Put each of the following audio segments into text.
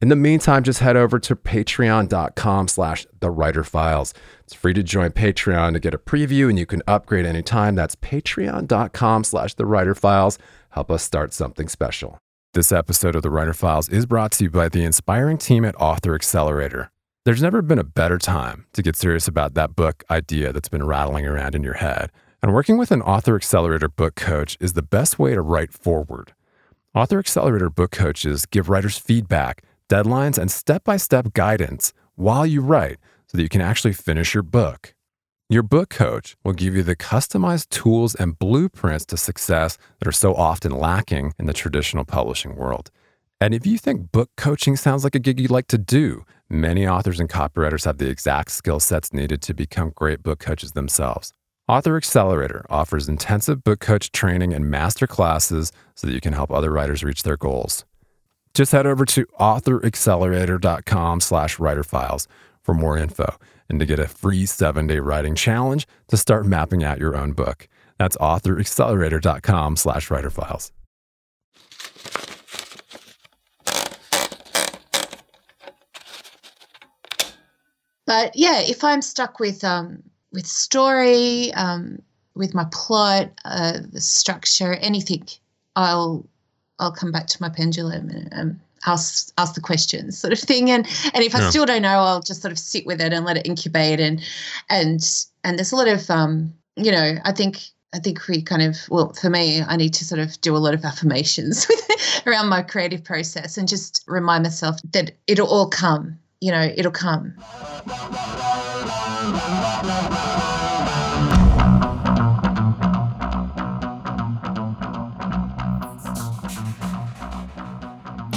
In the meantime, just head over to patreon.com slash the writer files. It's free to join Patreon to get a preview and you can upgrade anytime. That's patreon.com slash the writer files. Help us start something special. This episode of The Writer Files is brought to you by the inspiring team at Author Accelerator. There's never been a better time to get serious about that book idea that's been rattling around in your head. And working with an Author Accelerator book coach is the best way to write forward. Author Accelerator book coaches give writers feedback, deadlines, and step by step guidance while you write so that you can actually finish your book. Your book coach will give you the customized tools and blueprints to success that are so often lacking in the traditional publishing world. And if you think book coaching sounds like a gig you'd like to do, many authors and copywriters have the exact skill sets needed to become great book coaches themselves. Author Accelerator offers intensive book coach training and master classes so that you can help other writers reach their goals. Just head over to authoraccelerator.com slash writerfiles for more info and to get a free seven day writing challenge to start mapping out your own book. That's authoraccelerator.com slash writerfiles. But yeah, if I'm stuck with um, with story, um, with my plot, uh, the structure, anything, I'll I'll come back to my pendulum and um, ask ask the questions sort of thing and and if i yeah. still don't know i'll just sort of sit with it and let it incubate and and and there's a lot of um you know i think I think we kind of, well, for me, I need to sort of do a lot of affirmations around my creative process and just remind myself that it'll all come, you know, it'll come.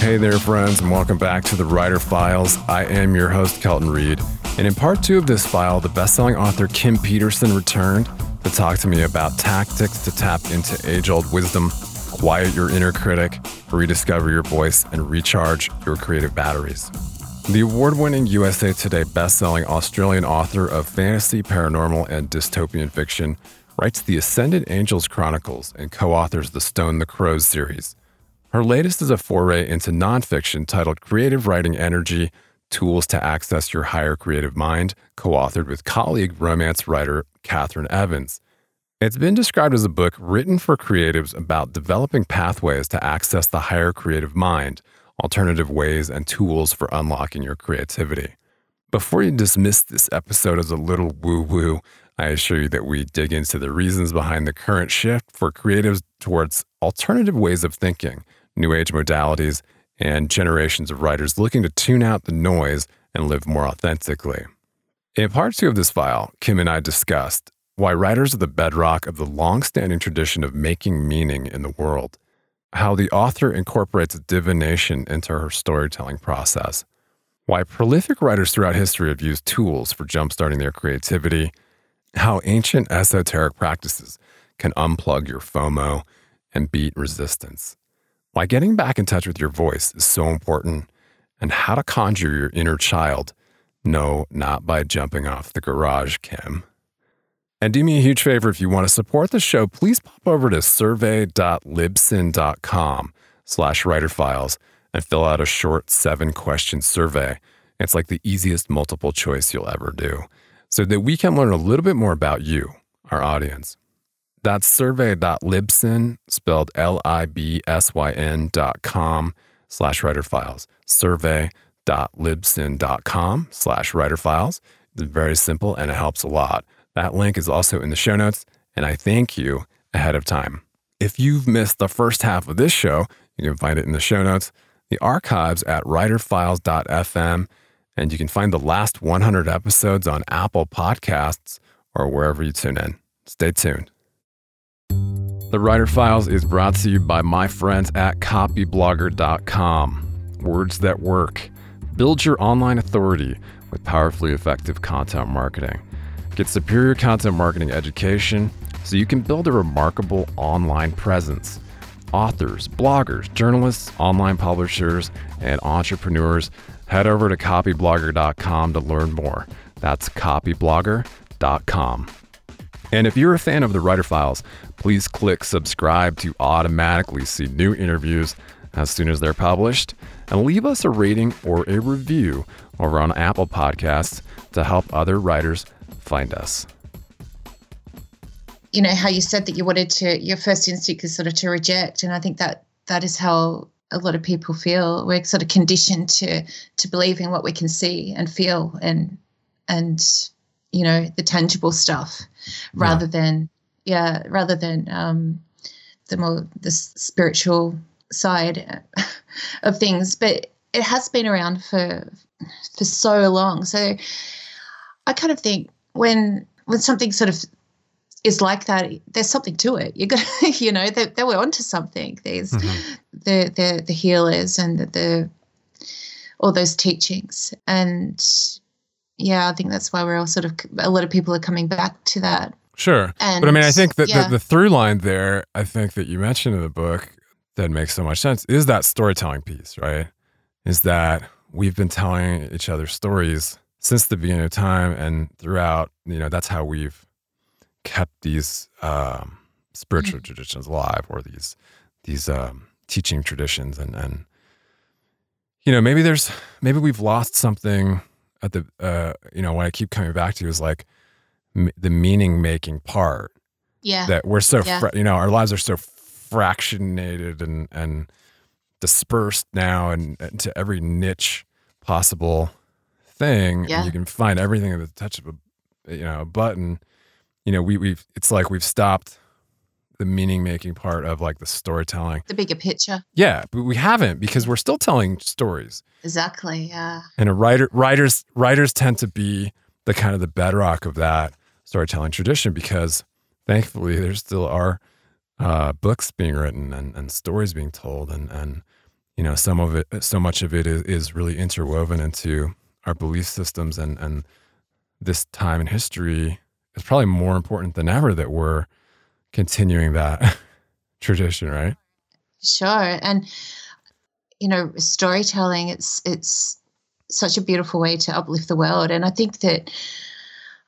Hey there, friends, and welcome back to the Writer Files. I am your host, Kelton Reid. And in part two of this file, the best-selling author Kim Petersen returned to talk to me about tactics to tap into age-old wisdom, quiet your inner critic, rediscover your voice, and recharge your creative batteries. The award-winning USA Today best-selling Australian author of fantasy, paranormal, and dystopian fiction writes the Ascended Angels Chronicles and co-authors the Stone the Crows series. Her latest is a foray into nonfiction titled Creative Writing Energy Tools to Access Your Higher Creative Mind, co authored with colleague romance writer Catherine Evans. It's been described as a book written for creatives about developing pathways to access the higher creative mind, alternative ways and tools for unlocking your creativity. Before you dismiss this episode as a little woo woo, I assure you that we dig into the reasons behind the current shift for creatives towards alternative ways of thinking new age modalities, and generations of writers looking to tune out the noise and live more authentically. In part two of this file, Kim and I discussed why writers are the bedrock of the long standing tradition of making meaning in the world, how the author incorporates divination into her storytelling process, why prolific writers throughout history have used tools for jumpstarting their creativity, how ancient esoteric practices can unplug your FOMO and beat resistance why getting back in touch with your voice is so important, and how to conjure your inner child. No, not by jumping off the garage, Kim. And do me a huge favor if you want to support the show, please pop over to survey.libsyn.com slash writerfiles and fill out a short seven question survey. It's like the easiest multiple choice you'll ever do so that we can learn a little bit more about you, our audience. That's survey.libsyn, spelled L-I-B-S-Y-N dot com slash writer files. Survey.libsyn.com slash writer files. It's very simple and it helps a lot. That link is also in the show notes and I thank you ahead of time. If you've missed the first half of this show, you can find it in the show notes, the archives at writerfiles.fm, and you can find the last 100 episodes on Apple Podcasts or wherever you tune in. Stay tuned. The Writer Files is brought to you by my friends at copyblogger.com. Words that work. Build your online authority with powerfully effective content marketing. Get superior content marketing education so you can build a remarkable online presence. Authors, bloggers, journalists, online publishers, and entrepreneurs, head over to copyblogger.com to learn more. That's copyblogger.com. And if you're a fan of the Writer Files, please click subscribe to automatically see new interviews as soon as they're published, and leave us a rating or a review over on Apple Podcasts to help other writers find us. You know how you said that you wanted to. Your first instinct is sort of to reject, and I think that that is how a lot of people feel. We're sort of conditioned to to believe in what we can see and feel, and and you know the tangible stuff, rather yeah. than yeah, rather than um, the more the spiritual side of things. But it has been around for for so long. So I kind of think when when something sort of is like that, there's something to it. You're gonna, you know, they, they were onto something. There's mm-hmm. the the the healers and the, the all those teachings, and yeah, I think that's why we're all sort of a lot of people are coming back to that. Sure, and, but I mean, I think that yeah. the, the through line there, I think that you mentioned in the book that makes so much sense is that storytelling piece, right? Is that we've been telling each other stories since the beginning of time and throughout, you know, that's how we've kept these um, spiritual mm-hmm. traditions alive or these these um, teaching traditions and and you know maybe there's maybe we've lost something at the uh, you know what I keep coming back to is like m- the meaning making part. Yeah. That we're so yeah. you know our lives are so fractionated and and dispersed now and, to every niche possible thing. Yeah. And you can find everything at the touch of a you know a button. You know, we we've it's like we've stopped the meaning making part of like the storytelling. The bigger picture. Yeah, but we haven't because we're still telling stories. Exactly. Yeah. And a writer writers writers tend to be the kind of the bedrock of that storytelling tradition because thankfully there still are uh, books being written and, and stories being told and and you know some of it so much of it is, is really interwoven into our belief systems and and this time in history is probably more important than ever that we're continuing that tradition right sure and you know storytelling it's it's such a beautiful way to uplift the world and i think that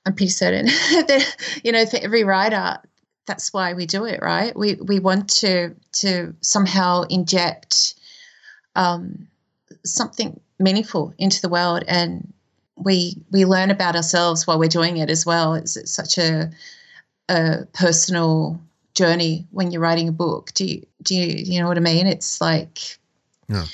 i'm pretty certain that you know for every writer that's why we do it, right? We we want to to somehow inject um, something meaningful into the world, and we we learn about ourselves while we're doing it as well. It's, it's such a a personal journey when you're writing a book. Do you do you, you know what I mean? It's like yeah.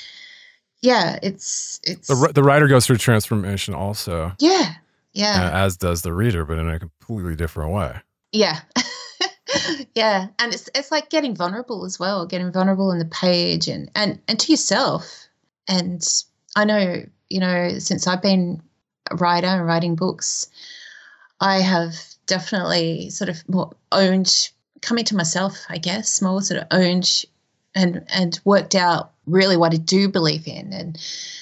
Yeah, it's it's the, the writer goes through transformation also. Yeah, yeah. Uh, as does the reader, but in a completely different way. Yeah. yeah, and it's it's like getting vulnerable as well, getting vulnerable in the page and and and to yourself. And I know, you know, since I've been a writer and writing books, I have definitely sort of more owned coming to myself, I guess, more sort of owned and and worked out really what I do believe in and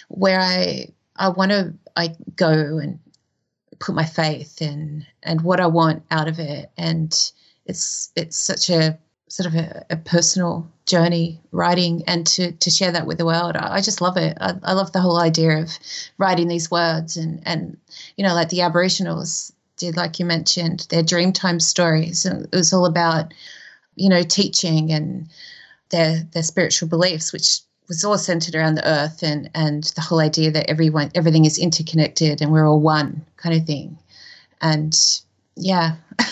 where I I want to I go and put my faith in and what I want out of it and it's it's such a sort of a, a, personal journey writing and to, to share that with the world. I, I just love it. I, I, love the whole idea of writing these words and, and, you know, like the Aboriginals did, like you mentioned, their Dreamtime stories. And it was all about, you know, teaching and their, their spiritual beliefs, which was all centered around the earth and, and the whole idea that everyone, everything is interconnected and we're all one kind of thing. And yeah.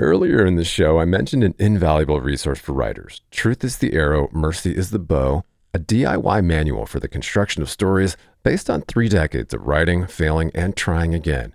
Earlier in the show, I mentioned an invaluable resource for writers Truth is the Arrow, Mercy is the Bow, a DIY manual for the construction of stories based on three decades of writing, failing, and trying again.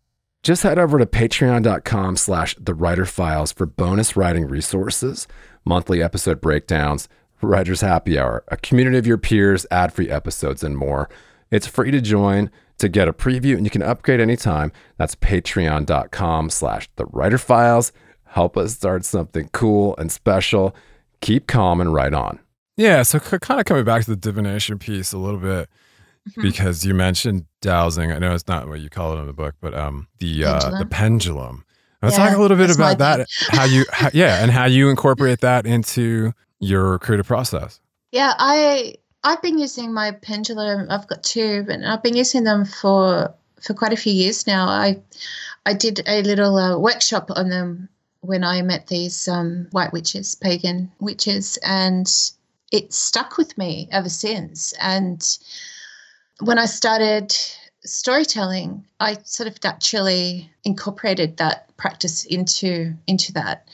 Just head over to patreon.com slash the writer files for bonus writing resources, monthly episode breakdowns, writer's happy hour, a community of your peers, ad-free episodes, and more. It's free to join to get a preview and you can upgrade anytime. That's patreon.com slash the writer files. Help us start something cool and special. Keep calm and write on. Yeah, so kind of coming back to the divination piece a little bit. Mm-hmm. because you mentioned dowsing. I know it's not what you call it in the book, but um, the pendulum. Uh, the pendulum. Let's yeah, talk a little bit about that. how you, how, yeah, and how you incorporate that into your creative process. Yeah, I I've been using my pendulum. I've got two, and I've been using them for for quite a few years now. I I did a little uh, workshop on them when I met these um, white witches, pagan witches, and it stuck with me ever since. And when I started storytelling, I sort of naturally incorporated that practice into into that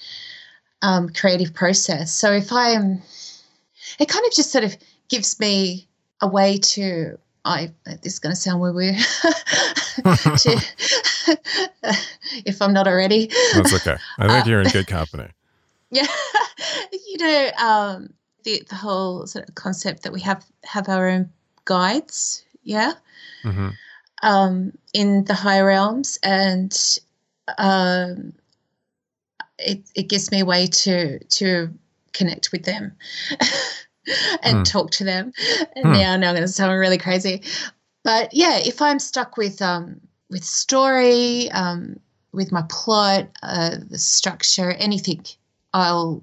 um, creative process. So if I'm, it kind of just sort of gives me a way to. I this is going to sound woo woo. if I'm not already, that's okay. I think uh, you're in good company. Yeah, you know um, the the whole sort of concept that we have have our own guides yeah, mm-hmm. um, in the higher realms, and um, it it gives me a way to to connect with them and mm. talk to them. And mm. now, now I'm going to sound really crazy, but yeah, if I'm stuck with um, with story, um, with my plot, uh, the structure, anything, I'll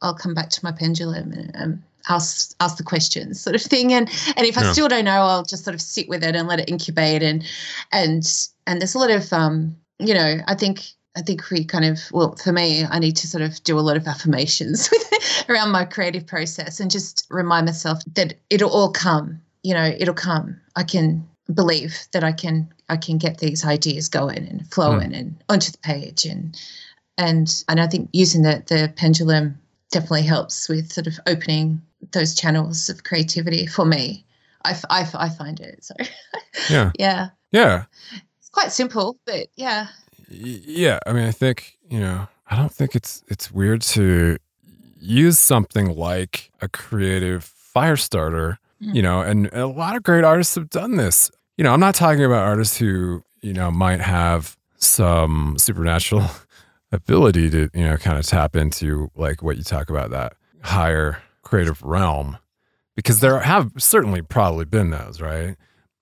I'll come back to my pendulum and um, ask ask the questions sort of thing and and if yeah. I still don't know I'll just sort of sit with it and let it incubate and and and there's a lot of um you know I think I think we kind of well for me I need to sort of do a lot of affirmations around my creative process and just remind myself that it'll all come you know it'll come I can believe that I can I can get these ideas going and flowing mm. and onto the page and and and I think using the the pendulum definitely helps with sort of opening those channels of creativity for me. I, I, I find it. So, yeah. yeah. Yeah. It's quite simple, but yeah. Yeah. I mean, I think, you know, I don't think it's, it's weird to use something like a creative fire starter, mm. you know, and a lot of great artists have done this. You know, I'm not talking about artists who, you know, might have some supernatural ability to, you know, kind of tap into like what you talk about that higher creative realm because there have certainly probably been those, right?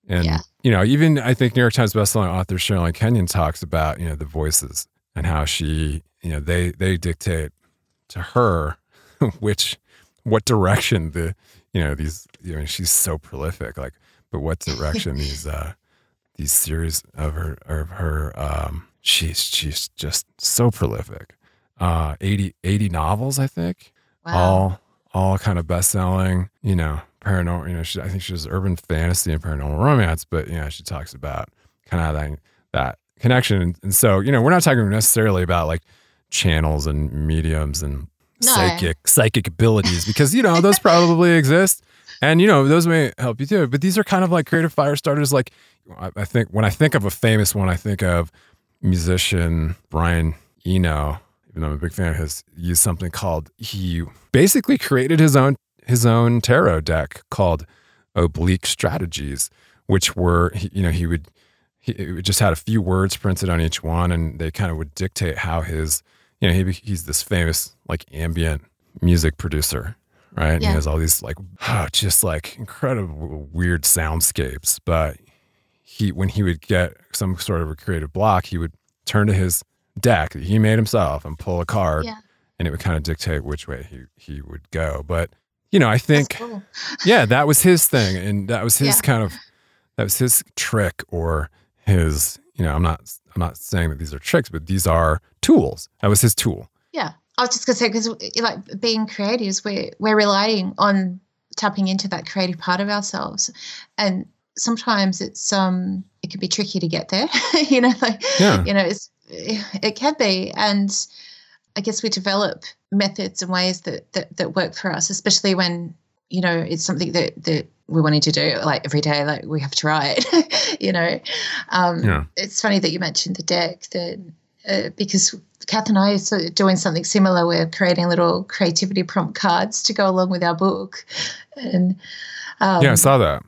And yeah. you know, even I think New York Times bestselling author Sherilyn Kenyon talks about you know the voices and how she you know they they dictate to her which what direction the you know these you know she's so prolific like but what direction these uh these series of her of her um she's she's just so prolific uh 80 80 novels i think wow. all all kind of best selling, you know, paranormal, you know, she, I think she does urban fantasy and paranormal romance, but, you know, she talks about kind of that, that connection. And, and so, you know, we're not talking necessarily about like channels and mediums and No. psychic psychic abilities because you know those probably exist and you know those may help you too but these are kind of like creative fire starters like I, I think when i think of a famous one i think of musician brian eno even though i'm a big fan of his used something called he basically created his own his own tarot deck called oblique strategies which were you know he would he just had a few words printed on each one and they kind of would dictate how his you know he, he's this famous like ambient music producer right? And he has all these like just like incredible weird soundscapes but he when he would get some sort of a creative block he would turn to his deck that he made himself and pull a card Yeah. and it would kind of dictate which way he he would go but you know i think cool. yeah, that was his thing, and that was his Yeah. kind of that was his trick or his. You know, I'm not I'm not saying that these are tricks, but these are tools. That was his tool. Yeah, I was just gonna say because like being creatives, we're we're relying on tapping into that creative part of ourselves, and sometimes it's um it can be tricky to get there. you know, like Yeah. you know, it's it can be, and I guess we develop methods and ways that that that work for us, especially when you know it's something that that we're wanting to do like every day like we have to write you know um Yeah. it's funny that you mentioned the deck that uh, because Kath and I are doing something similar. We're creating little creativity prompt cards to go along with our book, and um, yeah, I saw that.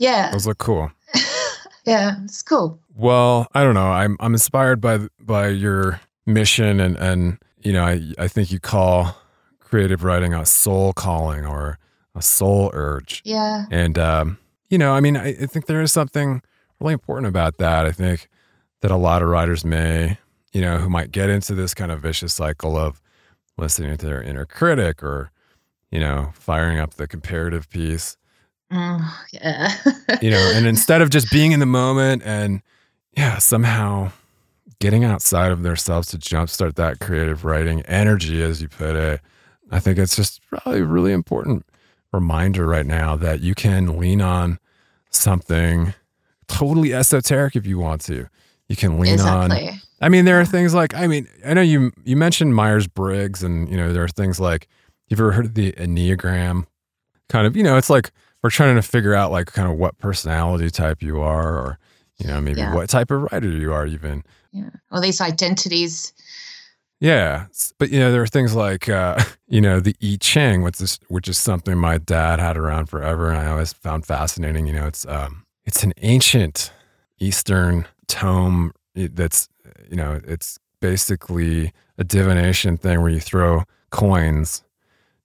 Yeah, Those look cool. yeah, it's cool. Well, I don't know. I'm I'm inspired by by your mission, and and you know, I I think you call creative writing a soul calling or a soul urge. Yeah, And, um, you know, I mean, I, I think there is something really important about that. I think that a lot of writers may, you know, who might get into this kind of vicious cycle of listening to their inner critic or, you know, firing up the comparative piece, Mm, yeah, you know, and instead of just being in the moment and, yeah, somehow getting outside of themselves to jumpstart that creative writing energy, as you put it, I think it's just probably a really important reminder right now that you can lean on something totally esoteric if you want to. You can lean on. I mean, there are things like I mean, I know you you mentioned Myers Briggs, and you know there are things like you've ever heard of the Enneagram? Kind of, you know, it's like we're trying to figure out like kind of what personality type you are, or you know, maybe Yeah. what type of writer you are, even. Yeah, all these identities. Yeah, but you know there are things like uh, you know the I Ching, which is which is something my dad had around forever, and I always found fascinating. You know, it's um it's an ancient Eastern tome that's you know it's basically a divination thing where you throw coins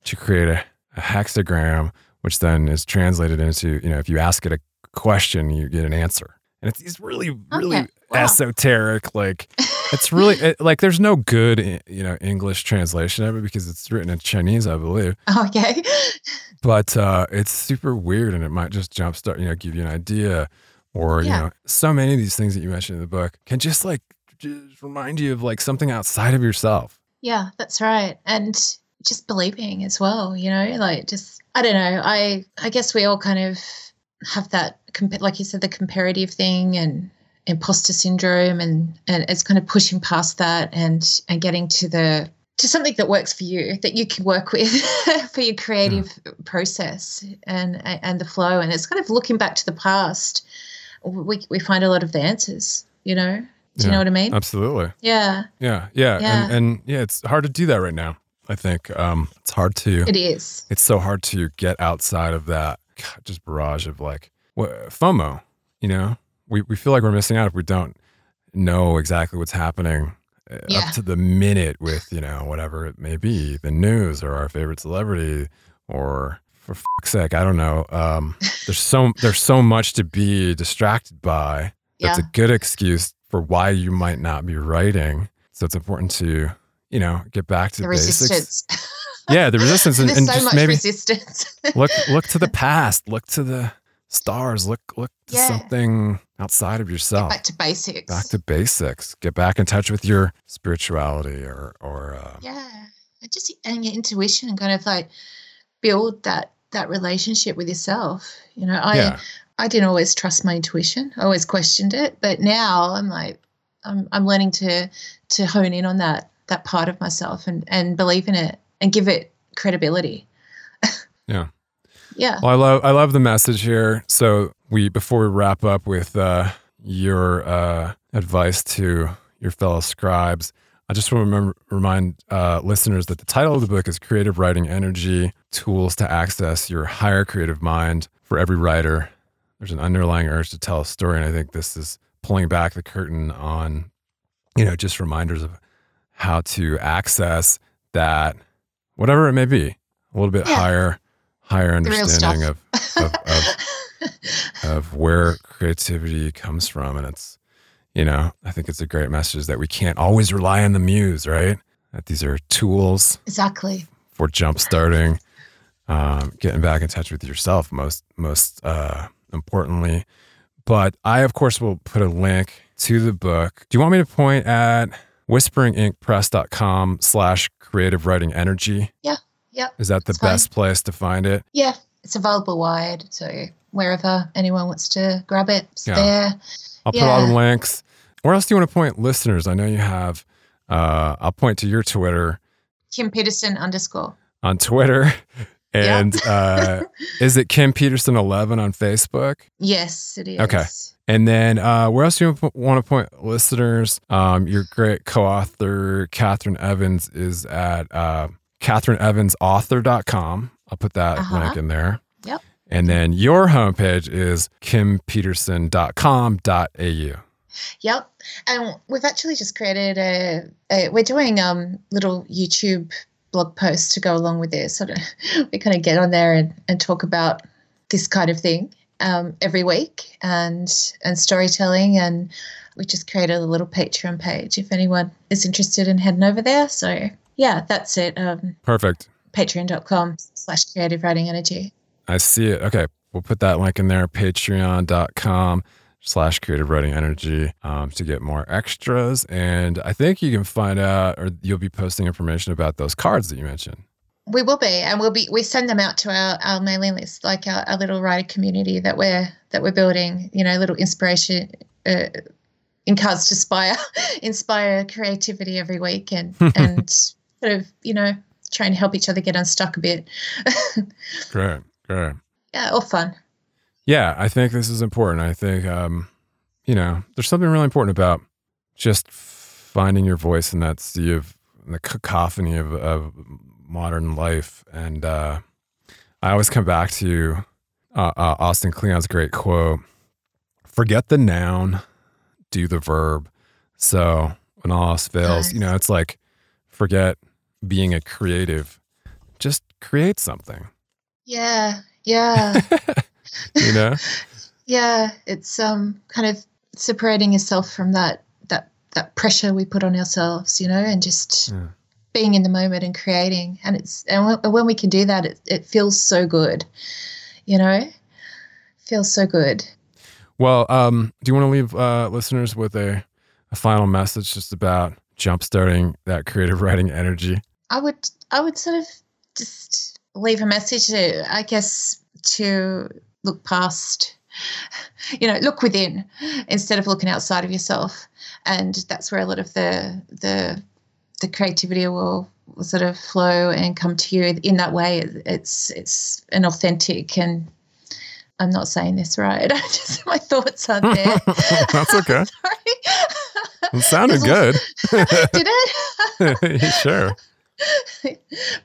to create a, a hexagram, which then is translated into you know if you ask it a question, you get an answer, and it's these really really Okay, wow. esoteric like it's really it, like there's no good eh, you know english translation of it because it's written in chinese i believe Okay. but uh it's super weird and it might just jumpstart you know give you an idea or you know so many of these things that you mentioned in the book can just like just remind you of like something outside of yourself Yeah, that's right. And just believing as well, you know, like just I don't know. I I guess we all kind of have that like you said the comparative thing and imposter syndrome and and it's kind of pushing past that and and getting to the to something that works for you that you can work with for your creative process and and the flow and it's kind of looking back to the past we we find a lot of the answers you know do you Yeah. know what i mean absolutely yeah yeah yeah, Yeah. And, and yeah it's hard to do that right now i think um it's hard to it is it's so hard to get outside of that God, just barrage of like what, FOMO. You know, we we feel like we're missing out if we don't know exactly what's happening uh, Yeah. up to the minute with you know whatever it may be, the news or our favorite celebrity or for fuck's sake, I don't know. Um, there's so there's so much to be distracted by. That's yeah a good excuse for why you might not be writing. So it's important to you know get back to the basics. resistance Yeah, the resistance and, and so just much maybe resistance. look look to the past look to the stars look look to Yeah. something outside of yourself Back to basics. back to basics get back in touch with your spirituality or or uh, yeah, just and your intuition, and kind of like build that that relationship with yourself. You know, I yeah I didn't always trust my intuition. I always questioned it, but now I'm like I'm I'm learning to to hone in on that that part of myself and and believe in it and give it credibility. Yeah. Yeah. Well, I love I love the message here. So we before we wrap up with uh, your uh, advice to your fellow scribes, I just want to remember, remind uh, listeners that the title of the book is Creative Writing Energy Tools to Access Your Higher Creative Mind. For every writer, there's an underlying urge to tell a story. And I think this is pulling back the curtain on, you know, just reminders of how to access that, whatever it may be, a little bit Yeah. higher, higher understanding of, of, of of where creativity comes from. And it's, you know, I think it's a great message that we can't always rely on the muse, right? That these are tools exactly. for jump starting, um, getting back in touch with yourself, most most uh, importantly. But I, of course, will put a link to the book. Do you want me to point at whisperinginkpress.com slash creative writing energy? Yeah. Yeah. Is that the It's fine. best place to find it? Yeah. It's available wide. So wherever anyone wants to grab it, it's Yeah. there. I'll put all the Yeah. links. Where else do you want to point listeners? I know you have. Uh, I'll point to your Twitter Kim Petersen underscore. on Twitter, and uh, is it Kim Petersen eleven on Facebook? Yes, it is. Okay. And then uh, where else do you want to point listeners? Um, your great co-author Catherine Evans is at uh, CatherineEvansAuthor.com. I'll put that Uh-huh. link in there. Yep. And then your homepage is kimpetersen.com.au. Yep. And we've actually just created a, a we're doing um little YouTube blog posts to go along with this. So we kind of get on there and, and talk about this kind of thing um, every week and and storytelling and we just created a little Patreon page if anyone is interested in heading over there. So yeah, that's it. Um, Perfect. Patreon.com slash creative writing energy. I see it. Okay. We'll put that link in there, patreon.com slash creative writing energy um, to get more extras. And I think you can find out or you'll be posting information about those cards that you mentioned. We will be, and we'll be. We send them out to our, our mailing list, like our, our little writer community that we're that we're building. You know, little inspiration uh, in cards to inspire inspire creativity every week, and and sort of you know trying to help each other get unstuck a bit. Great. Great. yeah, all fun. Yeah, I think this is important. I think, um, you know, there's something really important about just finding your voice in that sea of the cacophony of, of modern life. And uh, I always come back to uh, uh, Austin Kleon's great quote forget the noun, do the verb. So when all else fails, you know, it's like forget being a creative, just create something, Yeah, yeah, you know? yeah. It's um kind of separating yourself from that that that pressure we put on ourselves, you know, and just Yeah. Being in the moment and creating. And it's and when, we can do that, it it feels so good, you know, feels so good. Well, um, do you want to leave uh, listeners with a, a final message just about jumpstarting that creative writing energy? I would I would sort of just leave a message to I guess to look past you know look within instead of looking outside of yourself and that's where a lot of the the the creativity will, sort of flow and come to you in that way it's it's an authentic and I'm not saying this right I just my thoughts aren't there That's okay. sorry It sounded good. did it sure.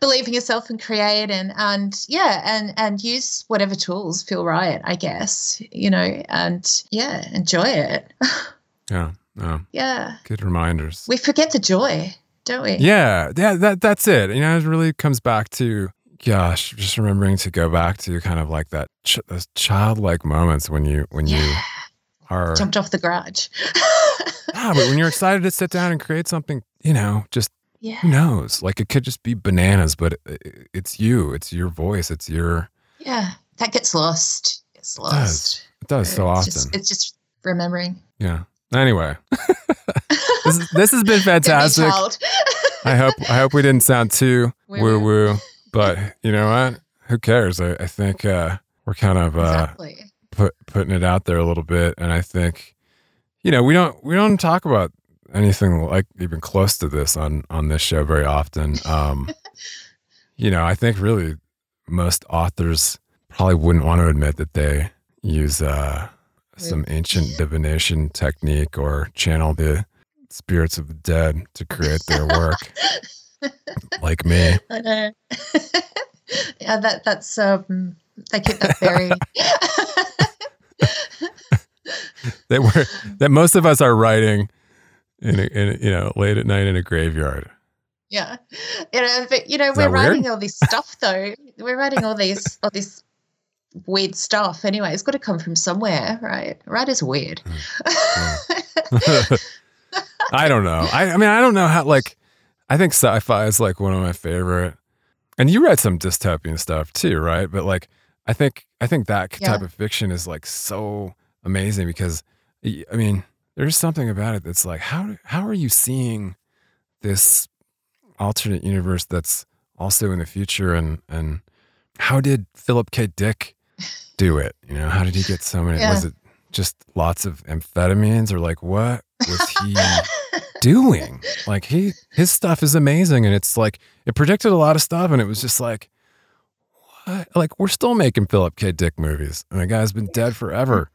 believe in yourself and create and and yeah and and use whatever tools feel right i guess you know and yeah enjoy it Yeah. No. yeah Good reminders. we forget the joy don't we Yeah. Yeah. That that's it. You know, it really comes back to gosh, just remembering to go back to kind of like that ch- those childlike moments when you when you are jumped off the garage ah, but when you're excited to sit down and create something, you know, just yeah who knows? Like it could just be bananas, but it, it's you. It's your voice. It's your. yeah that gets lost does. lost It does so it's often. just, it's just remembering Yeah. Anyway, this is, this has been Don't be a fantastic. I hope I hope we didn't sound too Woo woo woo. woo, but you know what? Who cares? I, I think uh, we're kind of uh, exactly put putting it out there a little bit, and I think you know we don't we don't talk about anything like even close to this on on this show very often. Um, you know, I think really most authors probably wouldn't want to admit that they use uh, some ancient divination technique or channel the spirits of the dead to create their work, like me. I know. yeah, that that's um. They keep that very. that we're that most of us are writing in, a, in a, you know late at night in a graveyard. Yeah, you know, but you know, Is we're writing all this stuff though. We're writing all these all this weird stuff. Anyway, it's got to come from somewhere, right? Writer's weird. Hmm. I don't know. I, I mean, I don't know how. Like, I think sci-fi is like one of my favorite. And you read some dystopian stuff too, right? But like, I think I think that Yeah. type of fiction is like so amazing because, I mean, there's something about it that's like, how how are you seeing this alternate universe that's also in the future, and and how did Philip K. Dick do it? You know, how did he get so many? Yeah. Was it just lots of amphetamines, or like what was he? doing? Like he his stuff is amazing and it's like it predicted a lot of stuff and it was just like what? Like we're still making Philip K. Dick movies and the guy's been dead forever.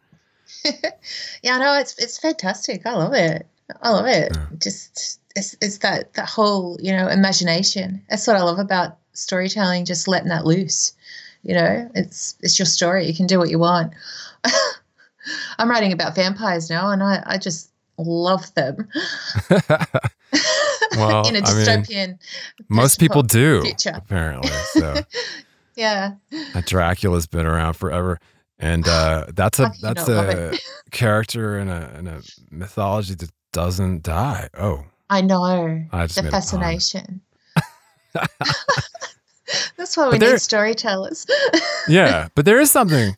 yeah, no, it's it's fantastic. I love it. I love it. Yeah. Just it's it's that that whole you know imagination. That's what I love about storytelling. Just letting that loose. You know, it's it's your story. You can do what you want. I'm writing about vampires now, and I I just love them. Well, in a I mean. Most people do future. apparently. So Yeah. Dracula's been around forever. And uh, that's a How can you that's a character in a in a mythology that doesn't die. Oh, I know. I the made a pun. fascination. That's why we there- need storytellers. yeah, but there is something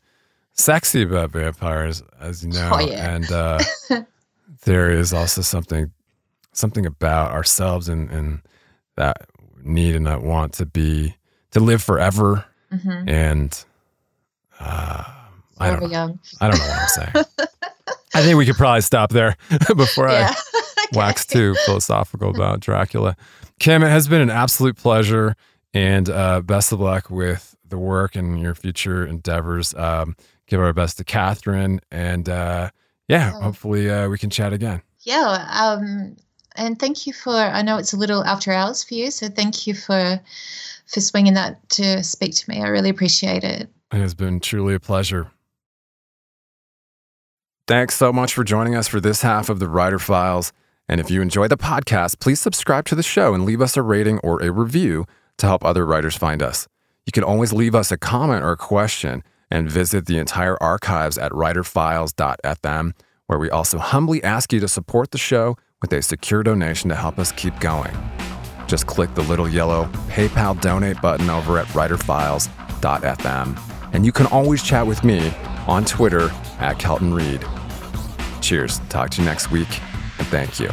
sexy about vampires, as you know, Oh, yeah. and uh, there is also something something about ourselves and, and that need and that want to be to live forever. hmm And uh, I don't know. young. I don't know what I'm saying. I think we could probably stop there before Yeah. I wax too philosophical about Dracula. Kim, it has been an absolute pleasure, and uh, best of luck with the work and your future endeavors. Um, give our best to Catherine, and uh, yeah, Oh. hopefully uh, we can chat again. yeah. Um, and thank you for. I know it's a little after hours for you, so thank you for for swinging that to speak to me. I really appreciate it. It has been truly a pleasure. Thanks so much for joining us for this half of the Writer Files. And if you enjoy the podcast, please subscribe to the show and leave us a rating or a review to help other writers find us. You can always leave us a comment or a question and visit the entire archives at writerfiles.fm, where we also humbly ask you to support the show with a secure donation to help us keep going. Just click the little yellow PayPal donate button over at writerfiles.fm. And you can always chat with me on Twitter at Kelton Reid. Cheers. Talk to you next week, and thank you.